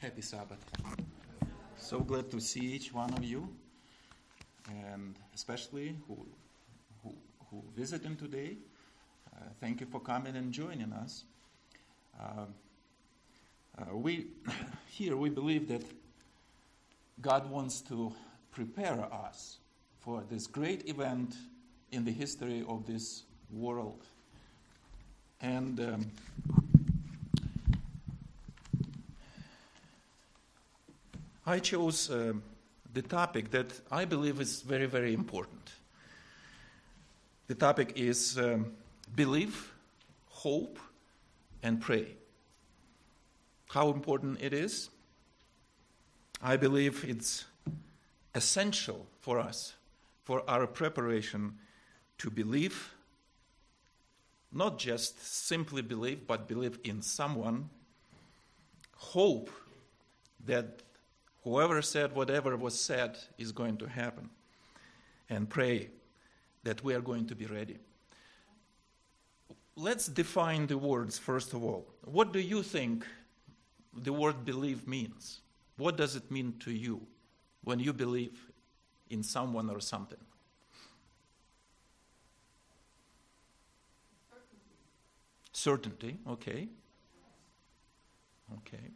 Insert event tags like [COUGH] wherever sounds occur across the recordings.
Happy Sabbath. So glad to see each one of you, and especially who, who, who visiting today. Uh, thank you for coming and joining us. Uh, uh, we [COUGHS] here we believe that God wants to prepare us for this great event in the history of this world. And um, I chose uh, the topic that I believe is very, very important. The topic is um, believe, hope, and pray. How important it is? I believe it's essential for us, for our preparation to believe, not just simply believe, but believe in someone, hope that whoever said whatever was said is going to happen, and pray that we are going to be ready. Let's define the words first of all. What do you think the word believe means? What does it mean to you when you believe in someone or something? Certainty, okay. Okay.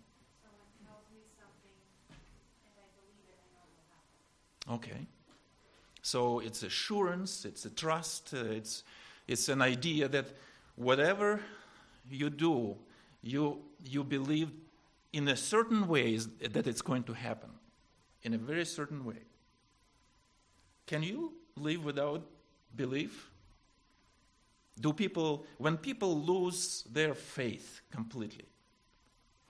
Okay. So it's assurance, it's a trust, uh, it's, it's an idea that whatever you do, you, you believe in a certain way that it's going to happen, in a very certain way. Can you live without belief? Do people, when people lose their faith completely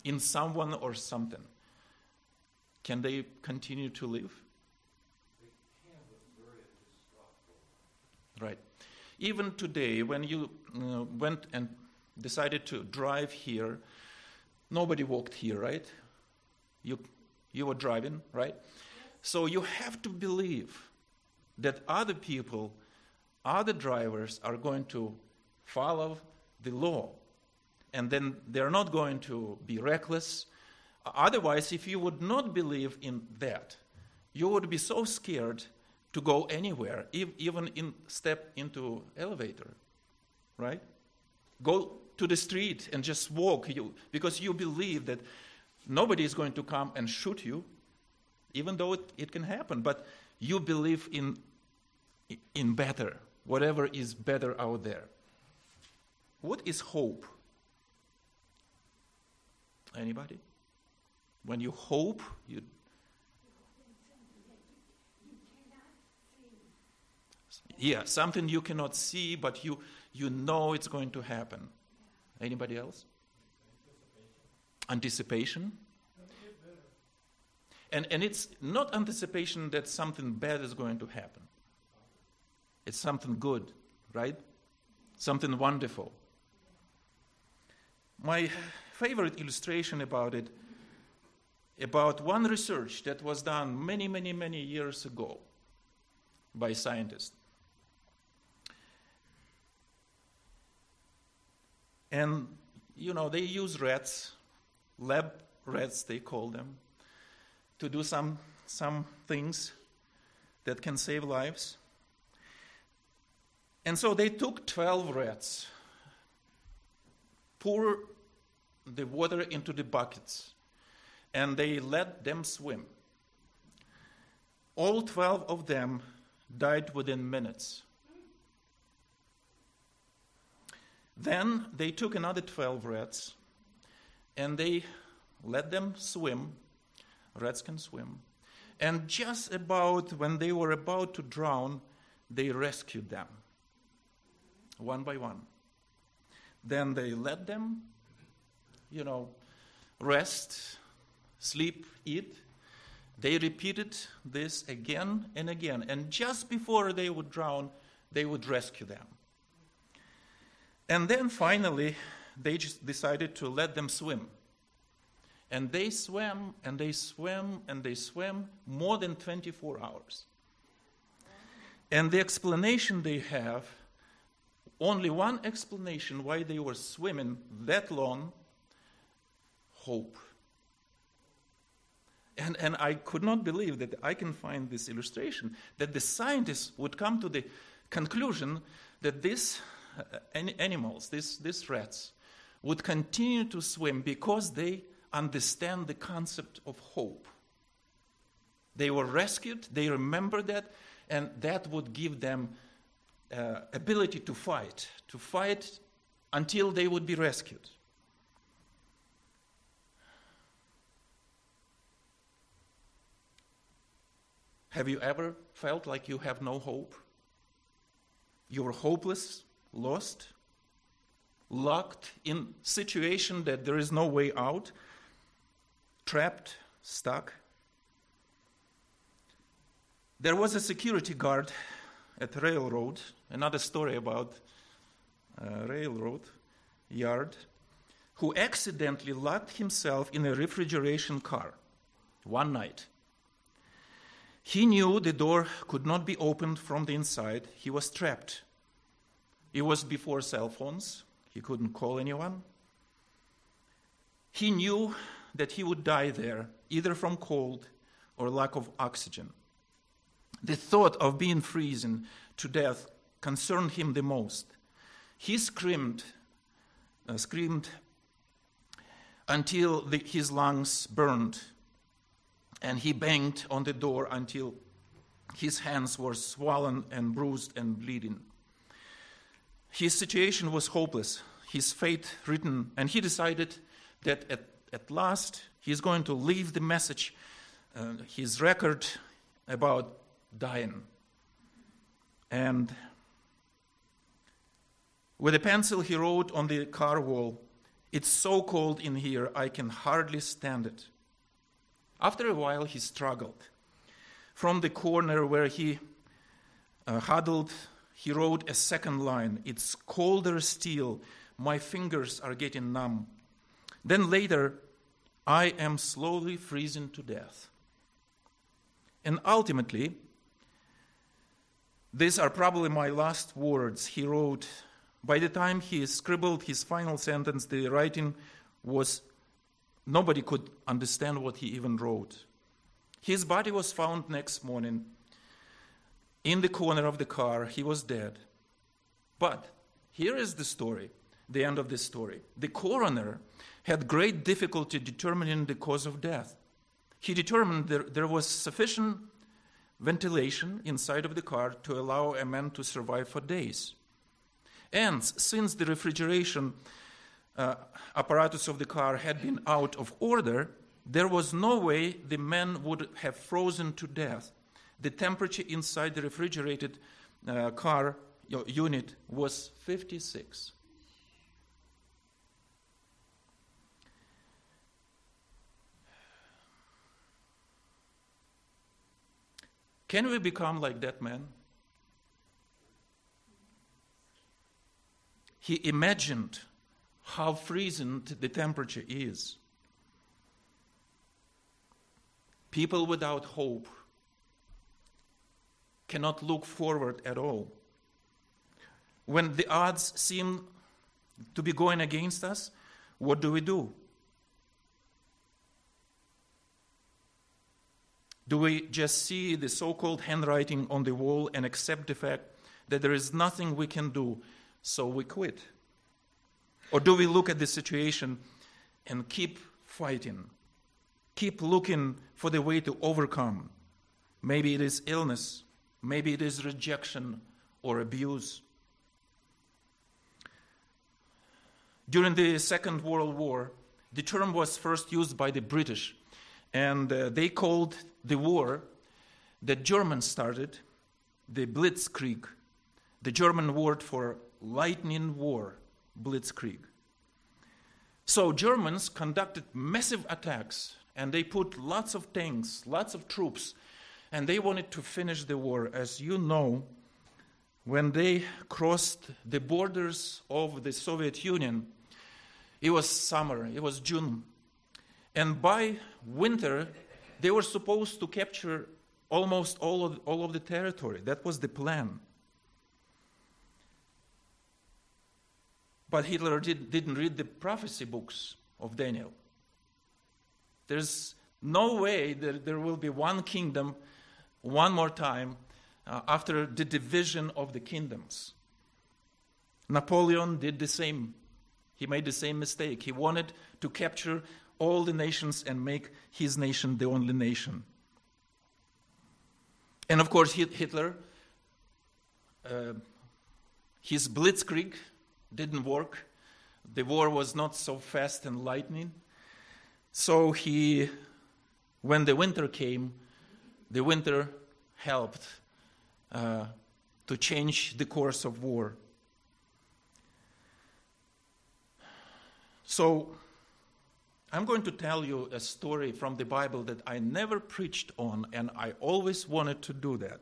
in someone or something, can they continue to live? Right. Even today, when you uh, went and decided to drive here, nobody walked here, right? You, you were driving, right? So you have to believe that other people, other drivers are going to follow the law. And then they're not going to be reckless. Otherwise, if you would not believe in that, you would be so scared to go anywhere, even in step into elevator, right? Go to the street and just walk you because you believe that nobody is going to come and shoot you, even though it, it can happen. But you believe in in better, whatever is better out there. What is hope? Anybody? When you hope, you Yeah, something you cannot see, but you, you know it's going to happen. Anybody else? Anticipation. And, and it's not anticipation that something bad is going to happen. It's something good, right? Something wonderful. My favorite illustration about it, about one research that was done many, many, many years ago by scientists. And, you know, they use rats, lab rats, they call them, to do some, some things that can save lives. And so they took 12 rats, pour the water into the buckets, and they let them swim. All 12 of them died within minutes. Then they took another 12 rats and they let them swim. Rats can swim. And just about when they were about to drown, they rescued them one by one. Then they let them, you know, rest, sleep, eat. They repeated this again and again. And just before they would drown, they would rescue them. And then finally, they decided to let them swim. And they swam and they swam and they swam more than 24 hours. And the explanation they have only one explanation why they were swimming that long hope. And, and I could not believe that I can find this illustration that the scientists would come to the conclusion that uh, animals, these, these rats, would continue to swim because they understand the concept of hope. They were rescued, they remember that, and that would give them uh, ability to fight, to fight until they would be rescued. Have you ever felt like you have no hope? You're hopeless, lost, locked in situation that there is no way out, trapped, stuck. There was a security guard at railroad, another story about a railroad yard, who accidentally locked himself in a refrigeration car one night. He knew the door could not be opened from the inside. He was trapped. It was before cell phones. He couldn't call anyone. He knew that he would die there, either from cold or lack of oxygen. The thought of being freezing to death concerned him the most. He screamed, uh, screamed until the, his lungs burned and he banged on the door until his hands were swollen and bruised and bleeding. His situation was hopeless, his fate written, and he decided that at, at last he's going to leave the message, uh, his record about dying. And with a pencil, he wrote on the car wall, It's so cold in here, I can hardly stand it. After a while, he struggled. From the corner where he uh, huddled, he wrote a second line It's colder still. My fingers are getting numb. Then later, I am slowly freezing to death. And ultimately, these are probably my last words he wrote. By the time he scribbled his final sentence, the writing was Nobody could understand what he even wrote. His body was found next morning in the corner of the car. He was dead. But here is the story, the end of the story. The coroner had great difficulty determining the cause of death. He determined there, there was sufficient ventilation inside of the car to allow a man to survive for days. And since the refrigeration uh, apparatus of the car had been out of order, there was no way the man would have frozen to death. The temperature inside the refrigerated uh, car unit was 56. Can we become like that man? He imagined how freezing the temperature is. People without hope cannot look forward at all. When the odds seem to be going against us, what do we do? Do we just see the so called handwriting on the wall and accept the fact that there is nothing we can do, so we quit? Or do we look at the situation and keep fighting? Keep looking for the way to overcome. Maybe it is illness, maybe it is rejection or abuse. During the Second World War, the term was first used by the British, and uh, they called the war that Germans started the Blitzkrieg, the German word for lightning war blitzkrieg. So Germans conducted massive attacks and they put lots of tanks, lots of troops, and they wanted to finish the war. As you know, when they crossed the borders of the Soviet Union, it was summer, it was June. And by winter, they were supposed to capture almost all of, all of the territory. That was the plan. But Hitler did, didn't read the prophecy books of Daniel. There's No way that there will be one kingdom one more time uh, after the division of the kingdoms. Napoleon did the same. He made the same mistake. He wanted to capture all the nations and make his nation the only nation. And of course, Hitler, uh, his blitzkrieg didn't work. The war was not so fast and lightning. So he, when the winter came, the winter helped uh, to change the course of war. So, I'm going to tell you a story from the Bible that I never preached on, and I always wanted to do that.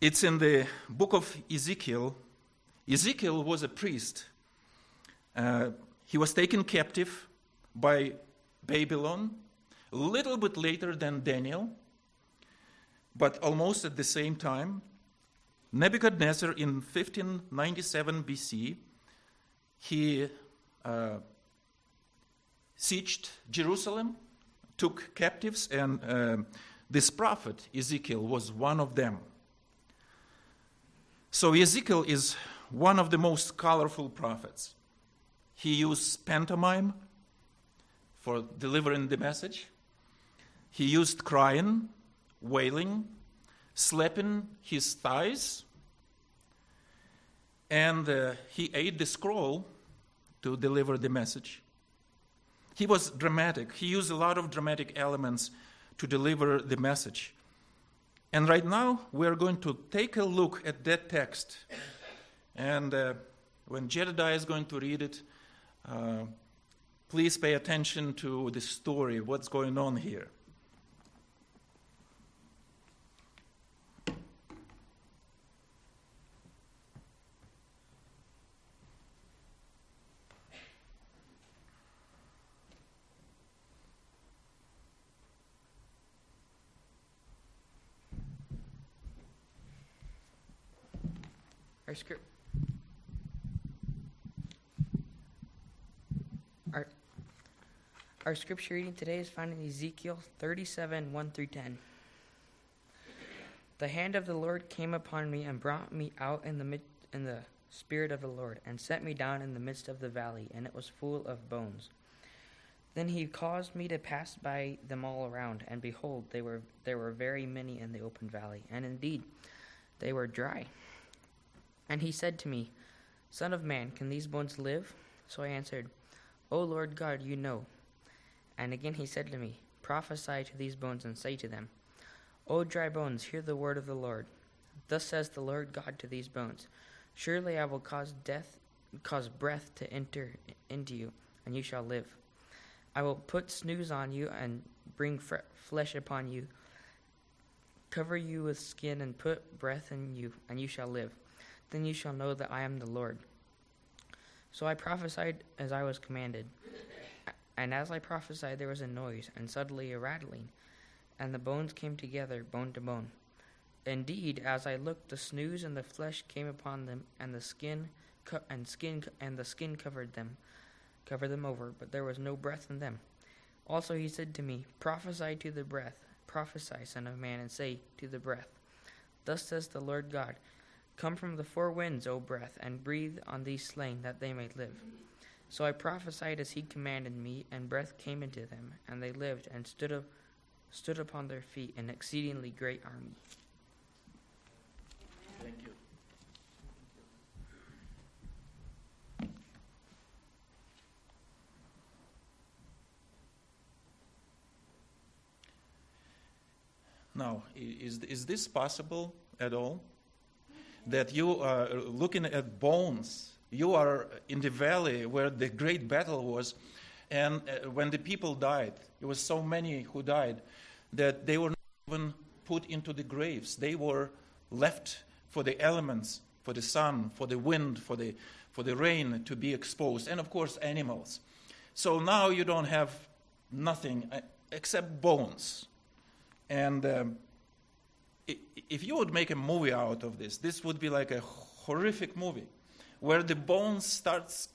It's in the book of Ezekiel. Ezekiel was a priest. Uh, he was taken captive by Babylon a little bit later than Daniel, but almost at the same time. Nebuchadnezzar in 1597 BC, he uh, sieged Jerusalem, took captives, and uh, this prophet, Ezekiel, was one of them. So, Ezekiel is one of the most colorful prophets. He used pantomime for delivering the message, he used crying, wailing, slapping his thighs, and uh, he ate the scroll to deliver the message. He was dramatic. He used a lot of dramatic elements to deliver the message. And right now, we're going to take a look at that text. And uh, when Jedediah is going to read it, uh, please pay attention to the story, what's going on here. Our script. Our, our scripture reading today is found in Ezekiel 37 1 through 10. The hand of the Lord came upon me and brought me out in the, mid, in the spirit of the Lord and set me down in the midst of the valley, and it was full of bones. Then he caused me to pass by them all around, and behold, they were, there were very many in the open valley, and indeed they were dry. And he said to me, Son of man, can these bones live? So I answered, O Lord God, you know. And again he said to me, Prophesy to these bones and say to them, O dry bones, hear the word of the Lord. Thus says the Lord God to these bones, Surely I will cause death, cause breath to enter into you, and you shall live. I will put sinews on you and bring fre- flesh upon you, cover you with skin and put breath in you, and you shall live then you shall know that I am the Lord. So I prophesied as I was commanded. And as I prophesied, there was a noise, and suddenly a rattling, and the bones came together, bone to bone. Indeed, as I looked, the sinews and the flesh came upon them, and the skin co- and skin and the skin covered them, covered them over, but there was no breath in them. Also he said to me, Prophesy to the breath, prophesy, son of man, and say to the breath, Thus says the Lord God. Come from the four winds, O breath, and breathe on these slain, that they may live. So I prophesied as he commanded me, and breath came into them, and they lived and stood up, stood upon their feet, an exceedingly great army. Thank you. Now, is, is this possible at all? That you are looking at bones. You are in the valley where the great battle was, and uh, when the people died, there was so many who died that they were not even put into the graves. They were left for the elements, for the sun, for the wind, for the for the rain to be exposed, and of course animals. So now you don't have nothing uh, except bones, and. Um, if you would make a movie out of this, this would be like a horrific movie where the bones starts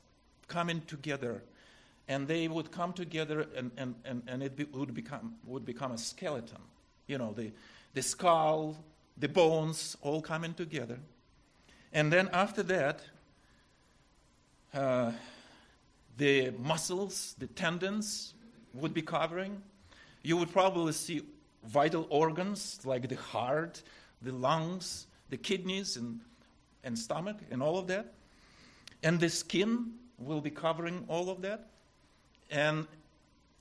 coming together and they would come together and, and, and, and it be, would, become, would become a skeleton. You know, the, the skull, the bones all coming together. And then after that, uh, the muscles, the tendons would be covering. You would probably see vital organs like the heart, the lungs, the kidneys, and, and stomach, and all of that. And the skin will be covering all of that. And,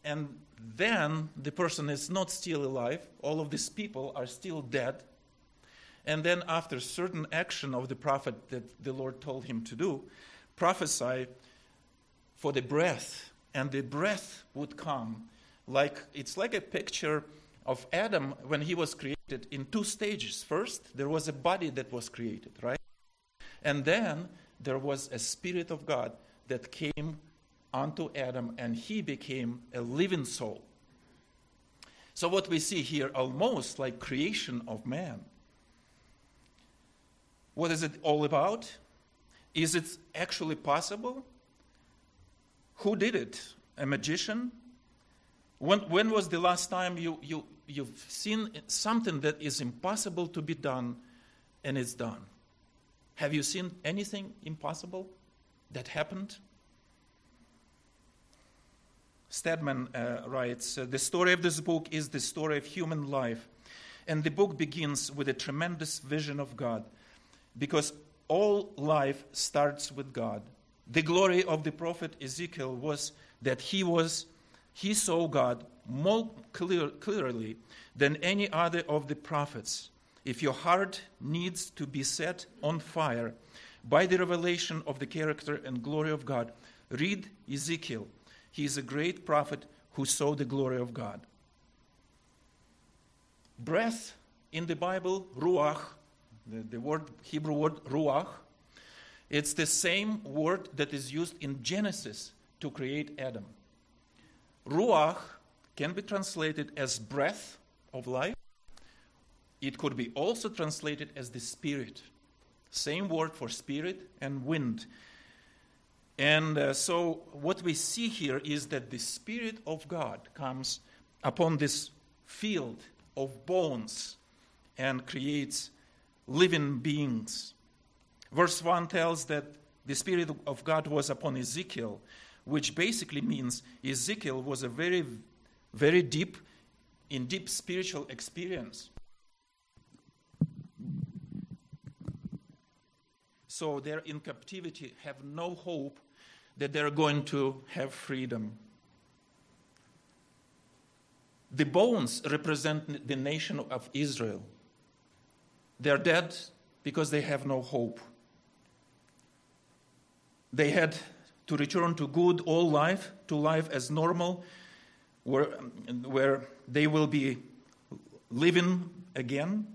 and then the person is not still alive. All of these people are still dead. And then, after certain action of the prophet that the Lord told him to do, prophesy for the breath, and the breath would come like it's like a picture of Adam when he was created in two stages. First, there was a body that was created, right? And then there was a spirit of God that came unto Adam and he became a living soul. So what we see here almost like creation of man. What is it all about? Is it actually possible? Who did it? A magician? When, when was the last time you, you, you've seen something that is impossible to be done and it's done? Have you seen anything impossible that happened? Stedman uh, writes uh, The story of this book is the story of human life. And the book begins with a tremendous vision of God because all life starts with God. The glory of the prophet Ezekiel was that he was he saw God more clear, clearly than any other of the prophets. If your heart needs to be set on fire by the revelation of the character and glory of God, read Ezekiel. He is a great prophet who saw the glory of God. Breath in the Bible, ruach, the, the word Hebrew word ruach, it's the same word that is used in Genesis to create Adam. Ruach can be translated as breath of life. It could be also translated as the spirit. Same word for spirit and wind. And uh, so, what we see here is that the Spirit of God comes upon this field of bones and creates living beings. Verse 1 tells that the Spirit of God was upon Ezekiel, which basically means Ezekiel was a very, very deep, in deep spiritual experience. So they're in captivity, have no hope that they're going to have freedom. The bones represent the nation of Israel. They're dead because they have no hope. They had to return to good old life, to life as normal, where, where they will be living again.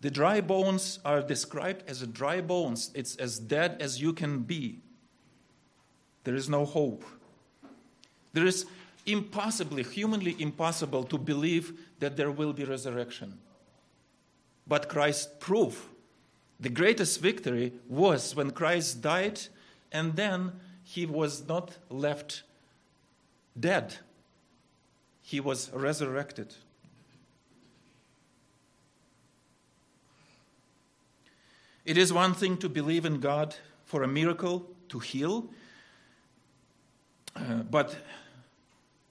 The dry bones are described as dry bones. It's as dead as you can be. There is no hope. There is impossibly, humanly impossible to believe that there will be resurrection. But Christ proved the greatest victory was when Christ died and then he was not left dead, he was resurrected. It is one thing to believe in God for a miracle to heal, uh, but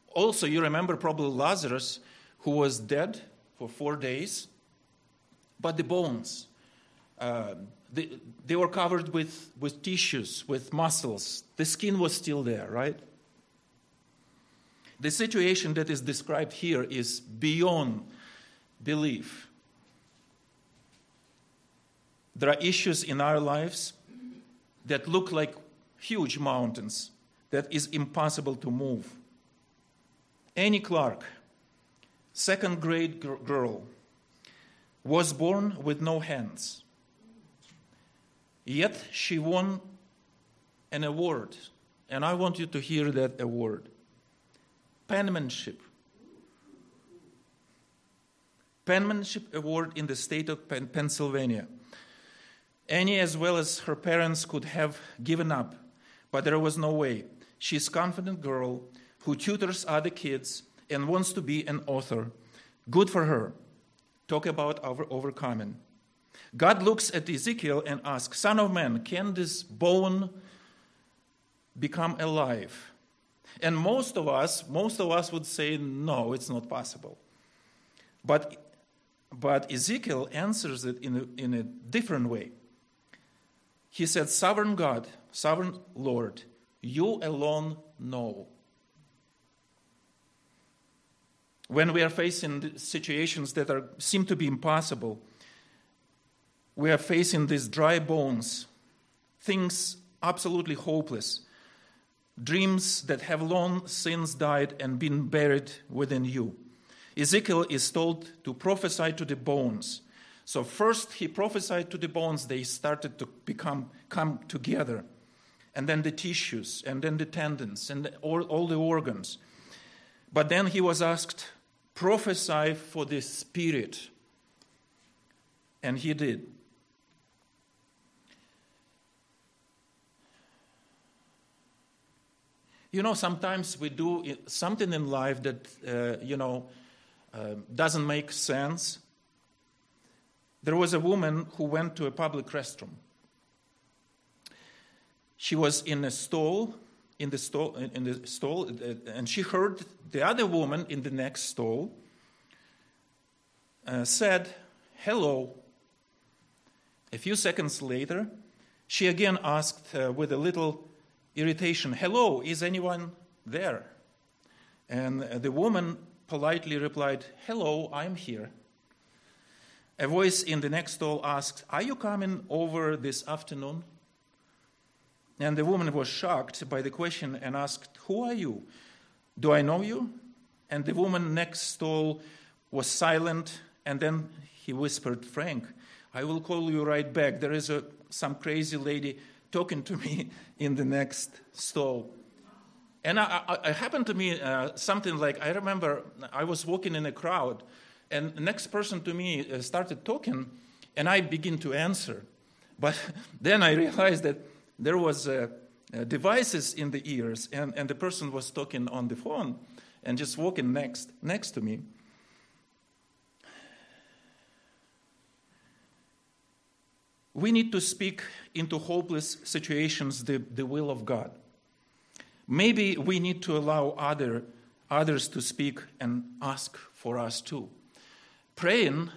also you remember probably Lazarus, who was dead for four days, but the bones uh, they, they were covered with, with tissues, with muscles. The skin was still there, right? The situation that is described here is beyond belief. There are issues in our lives that look like huge mountains that is impossible to move. Annie Clark, second grade girl, was born with no hands. Yet she won an award, and I want you to hear that award penmanship. Penmanship award in the state of Pennsylvania. Annie, as well as her parents, could have given up, but there was no way. She's a confident girl who tutors other kids and wants to be an author. Good for her. Talk about over- overcoming. God looks at Ezekiel and asks, Son of man, can this bone become alive? And most of us, most of us would say, no, it's not possible. But, but Ezekiel answers it in a, in a different way. He said, Sovereign God, sovereign Lord, you alone know. When we are facing situations that are, seem to be impossible, we are facing these dry bones, things absolutely hopeless, dreams that have long since died and been buried within you. Ezekiel is told to prophesy to the bones. So first he prophesied to the bones, they started to become come together. And then the tissues, and then the tendons, and all, all the organs. But then he was asked, prophesy for the spirit. And he did. You know, sometimes we do something in life that, uh, you know, uh, doesn't make sense. There was a woman who went to a public restroom. She was in a stall, in the stall, in the stall, uh, and she heard the other woman in the next stall uh, said, "Hello." A few seconds later, she again asked uh, with a little irritation, Hello, is anyone there? And the woman politely replied, Hello, I'm here. A voice in the next stall asked, Are you coming over this afternoon? And the woman was shocked by the question and asked, Who are you? Do I know you? And the woman next stall was silent, and then he whispered, Frank, I will call you right back. There is a, some crazy lady talking to me [LAUGHS] in the next stall. And I, I, it happened to me uh, something like I remember I was walking in a crowd, and the next person to me uh, started talking, and I begin to answer. But [LAUGHS] then I realized that there was uh, uh, devices in the ears, and, and the person was talking on the phone and just walking next next to me. We need to speak into hopeless situations the, the will of God. Maybe we need to allow other, others to speak and ask for us too. Praying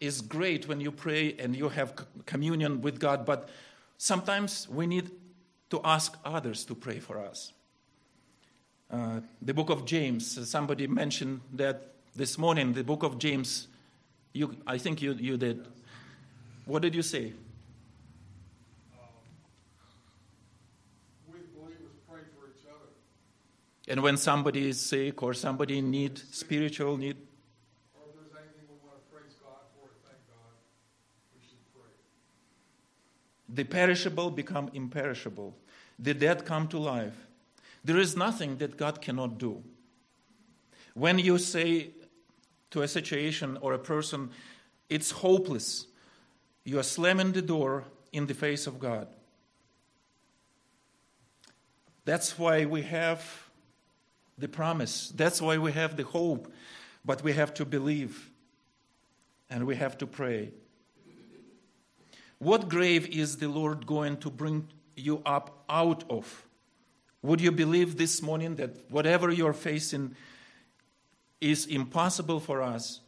is great when you pray and you have communion with God, but sometimes we need to ask others to pray for us. Uh, the book of James, somebody mentioned that this morning, the book of James, you, I think you, you did. What did you say? And when somebody is sick or somebody in need, spiritual need, or if there's anything we want to praise God for, thank God, we should pray. The perishable become imperishable. The dead come to life. There is nothing that God cannot do. When you say to a situation or a person, it's hopeless, you are slamming the door in the face of God. That's why we have the promise. That's why we have the hope. But we have to believe and we have to pray. What grave is the Lord going to bring you up out of? Would you believe this morning that whatever you're facing is impossible for us,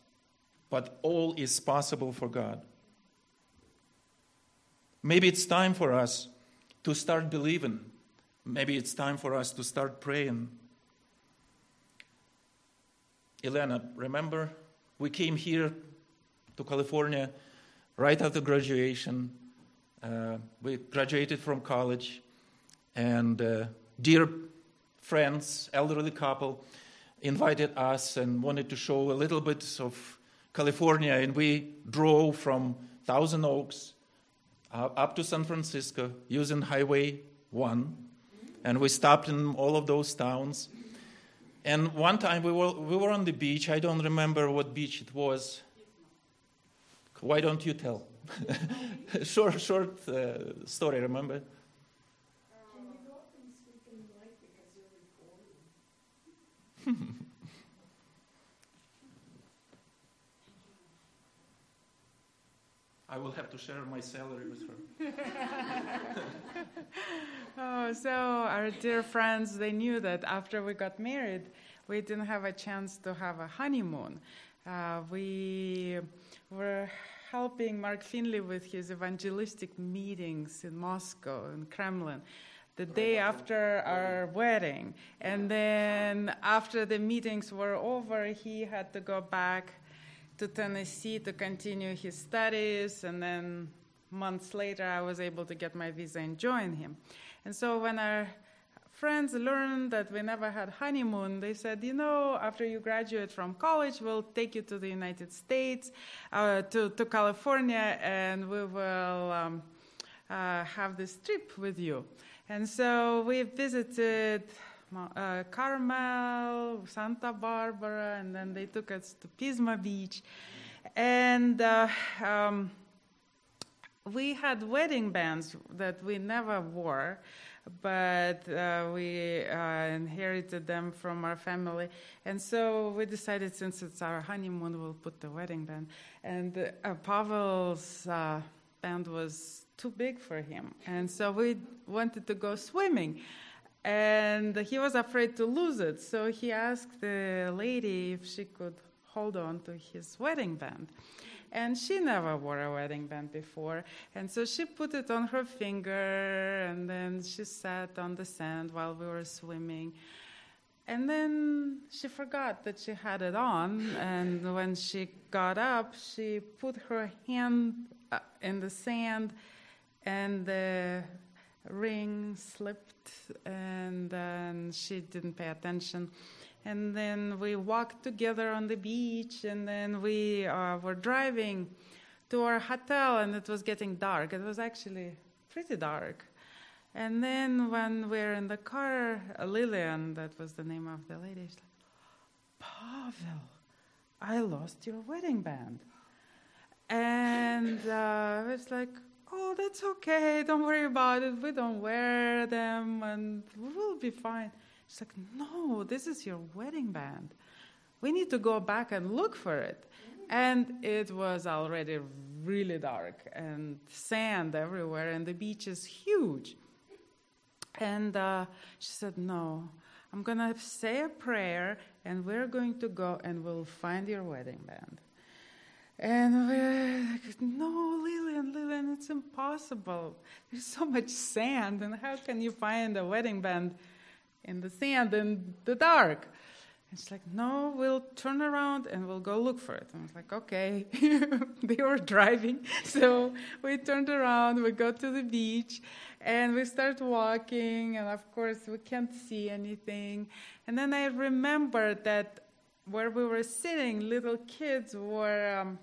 but all is possible for God? Maybe it's time for us to start believing. Maybe it's time for us to start praying. Elena, remember we came here to California right after graduation. Uh, we graduated from college, and uh, dear friends, elderly couple, invited us and wanted to show a little bit of California, and we drove from Thousand Oaks uh, up to San Francisco using Highway 1, and we stopped in all of those towns. And one time we were, we were on the beach. I don't remember what beach it was. Why don't you tell? [LAUGHS] short short uh, story, remember? I will have to share my salary with her. [LAUGHS] Oh, so our dear friends, they knew that after we got married, we didn't have a chance to have a honeymoon. Uh, we were helping Mark Finley with his evangelistic meetings in Moscow and Kremlin the day after our wedding. And then after the meetings were over, he had to go back to Tennessee to continue his studies. And then months later, I was able to get my visa and join him. And so when our friends learned that we never had honeymoon, they said, you know, after you graduate from college, we'll take you to the United States, uh, to, to California, and we will um, uh, have this trip with you. And so we visited uh, Carmel, Santa Barbara, and then they took us to Pismo Beach. And uh, um, we had wedding bands that we never wore, but uh, we uh, inherited them from our family. And so we decided, since it's our honeymoon, we'll put the wedding band. And uh, Pavel's uh, band was too big for him. And so we wanted to go swimming. And he was afraid to lose it. So he asked the lady if she could hold on to his wedding band and she never wore a wedding band before. And so she put it on her finger, and then she sat on the sand while we were swimming. And then she forgot that she had it on, and when she got up, she put her hand uh, in the sand, and the ring slipped, and then she didn't pay attention and then we walked together on the beach, and then we uh, were driving to our hotel, and it was getting dark. It was actually pretty dark. And then when we were in the car, Lillian, that was the name of the lady, she's like, Pavel, I lost your wedding band. And uh, I was like, oh, that's okay. Don't worry about it. We don't wear them, and we'll be fine. She's like, no, this is your wedding band. We need to go back and look for it. And it was already really dark and sand everywhere, and the beach is huge. And uh, she said, No, I'm going to say a prayer, and we're going to go and we'll find your wedding band. And we're like, No, Lillian, Lillian, it's impossible. There's so much sand, and how can you find a wedding band in the sand in the dark. And she's like, no, we'll turn around and we'll go look for it. And I was like, okay. [LAUGHS] they were driving. [LAUGHS] So we turned around, we go to the beach, and we start walking. And of course, we can't see anything. And then I remembered that where we were sitting, little kids were um,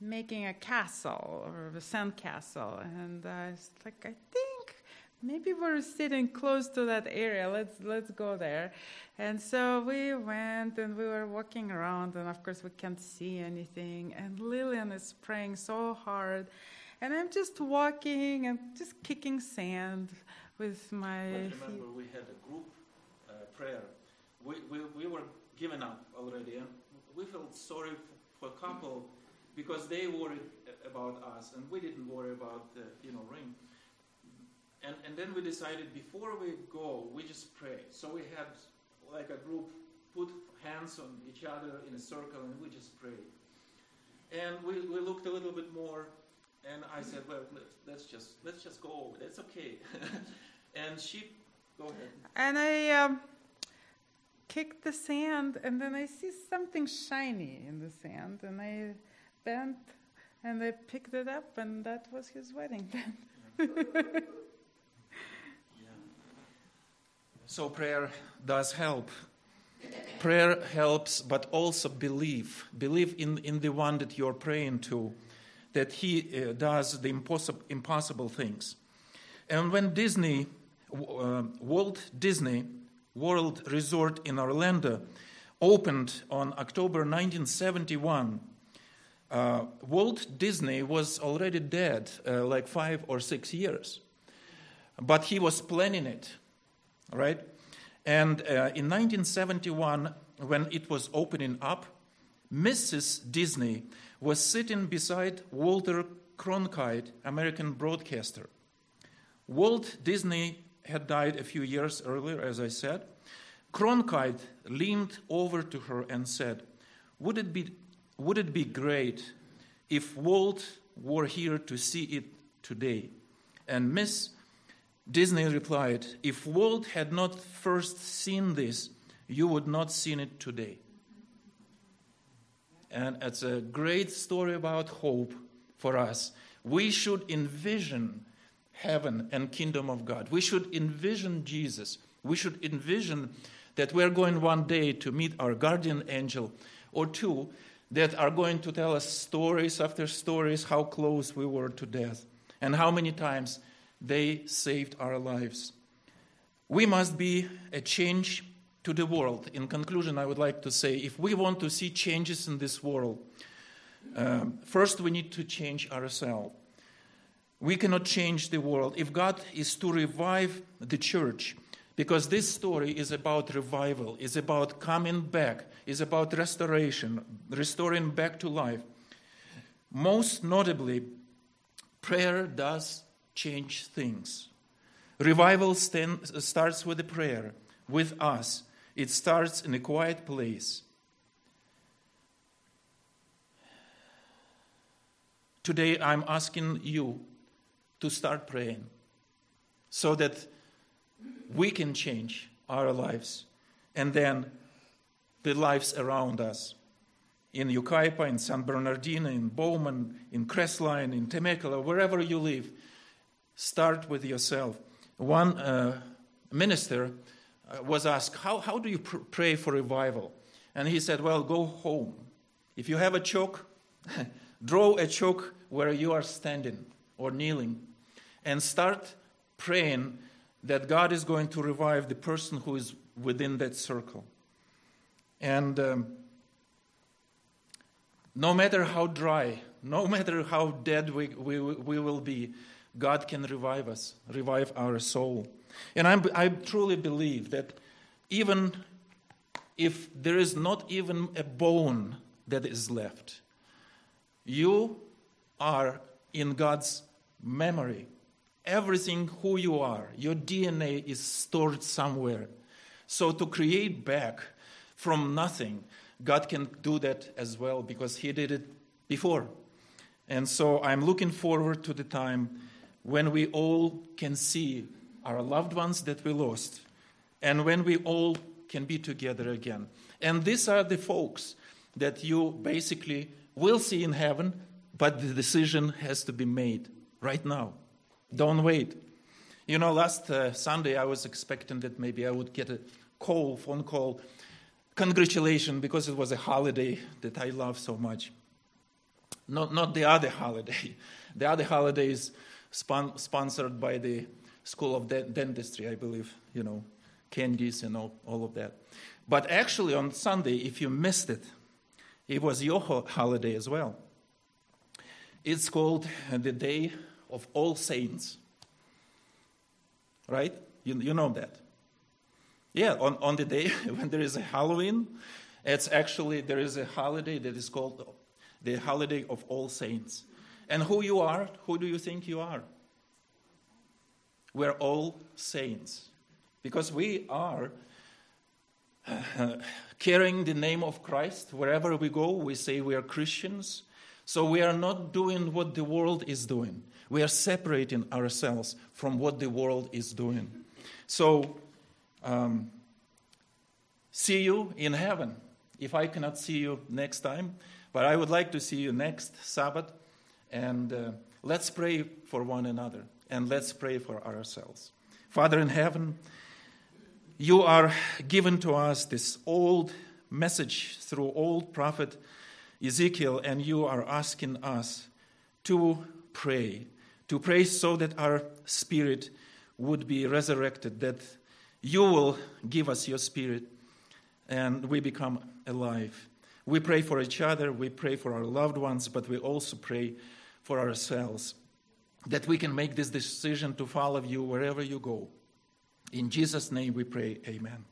making a castle or a sand castle. And I was like, I think maybe we're sitting close to that area. Let's let's go there. And so we went and we were walking around and of course we can't see anything. And lillian is praying so hard. And i'm just walking and just kicking sand with my but remember we had a group uh, prayer. We, we, we were given up already and we felt sorry for a couple because they worried about us and we didn't worry about the you know ring and, and then we decided before we go, we just pray. So we had like a group put hands on each other in a circle and we just prayed. And we, we looked a little bit more and I said, well, let's just, let's just go. That's okay. [LAUGHS] and she, go ahead. And I um, kicked the sand and then I see something shiny in the sand and I bent and I picked it up and that was his wedding band. [LAUGHS] So prayer does help. Prayer helps, but also believe. Believe in, in the one that you're praying to, that he uh, does the impossible, impossible things. And when Disney, uh, Walt Disney World Resort in Orlando opened on October 1971, uh, Walt Disney was already dead uh, like five or six years. But he was planning it right? And uh, in 1971, when it was opening up, Mrs. Disney was sitting beside Walter Cronkite, American broadcaster. Walt Disney had died a few years earlier, as I said. Cronkite leaned over to her and said, Would it be, would it be great if Walt were here to see it today? And Miss Disney replied, If Walt had not first seen this, you would not seen it today. And it's a great story about hope for us. We should envision heaven and kingdom of God. We should envision Jesus. We should envision that we're going one day to meet our guardian angel or two that are going to tell us stories after stories how close we were to death and how many times they saved our lives. We must be a change to the world. In conclusion, I would like to say if we want to see changes in this world, um, first we need to change ourselves. We cannot change the world. If God is to revive the church, because this story is about revival, is about coming back, is about restoration, restoring back to life. Most notably, prayer does change things. Revival stand, starts with a prayer, with us. It starts in a quiet place. Today, I'm asking you to start praying so that we can change our lives and then the lives around us. In Yucaipa, in San Bernardino, in Beaumont, in Crestline, in Temecula, wherever you live, start with yourself. One uh, minister uh, was asked, how, how do you pr- pray for revival? And he said, Well, go home. If you have a choke, [LAUGHS] draw a choke where you are standing or kneeling and start praying that God is going to revive the person who is within that circle. And um, no matter how dry, no [LAUGHS] matter how dead we, we, we will be, God can revive us, revive our soul. And I'm, I truly believe that even if there is not even a bone that is left, you are in God's memory. Everything who you are, your DNA is stored somewhere. So to create back from nothing, God can do that as well because He did it before. And so I'm looking forward to the time when we all can see our loved ones that we lost and when we all can be together again. And these are the folks that you basically will see in heaven, but the decision has to be made right now. Don't wait. You know, last uh, Sunday I was expecting that maybe I would get a call, phone call, congratulations, because it was a holiday that I love so much. Not, not the other holiday. [LAUGHS] The other holiday is spon- sponsored by the School of De- Dentistry, I believe, you know, candies and all, all of that. But actually, on Sunday, if you missed it, it was your ho- holiday as well. It's called the Day of All Saints. Right? You, you know that. Yeah, on, on the day [LAUGHS] when there is a Halloween, it's actually, there is a holiday that is called the holiday of All Saints. And who you are, who do you think you are? We're all saints. Because we are uh, [LAUGHS] carrying the name of Christ wherever we go. We say we are Christians. So we are not doing what the world is doing. We are separating ourselves from what the world is doing. So, um, see you in heaven. If I cannot see you next time, but I would like to see you next Sabbath. And uh, let's pray for one another and let's pray for ourselves. Father in heaven, you are given to us this old message through old prophet Ezekiel, and you are asking us to pray, to pray so that our spirit would be resurrected, that you will give us your spirit and we become alive. We pray for each other, we pray for our loved ones, but we also pray for ourselves that we can make this decision to follow you wherever you go. In Jesus' name we pray, amen.